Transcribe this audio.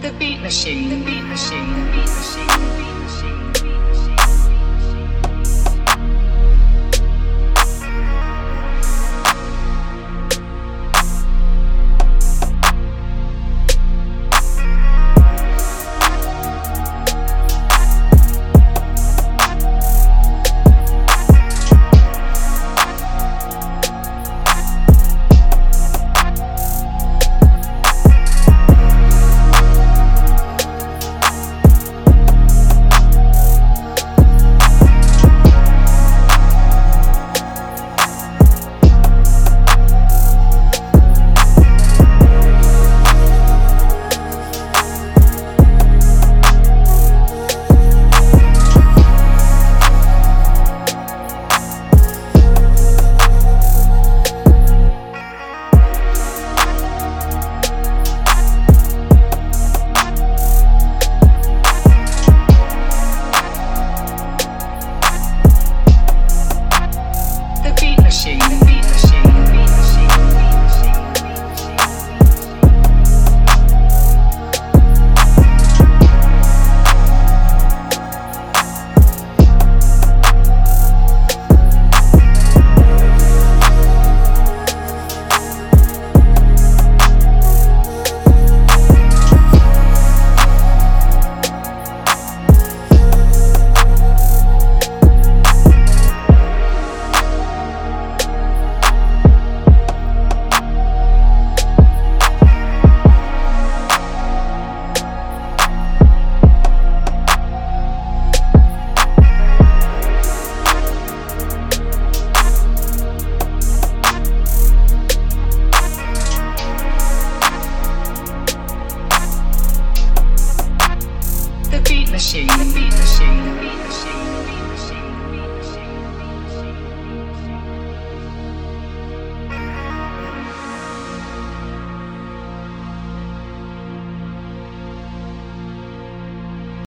The beat machine. The beat machine. The beat. shit you need.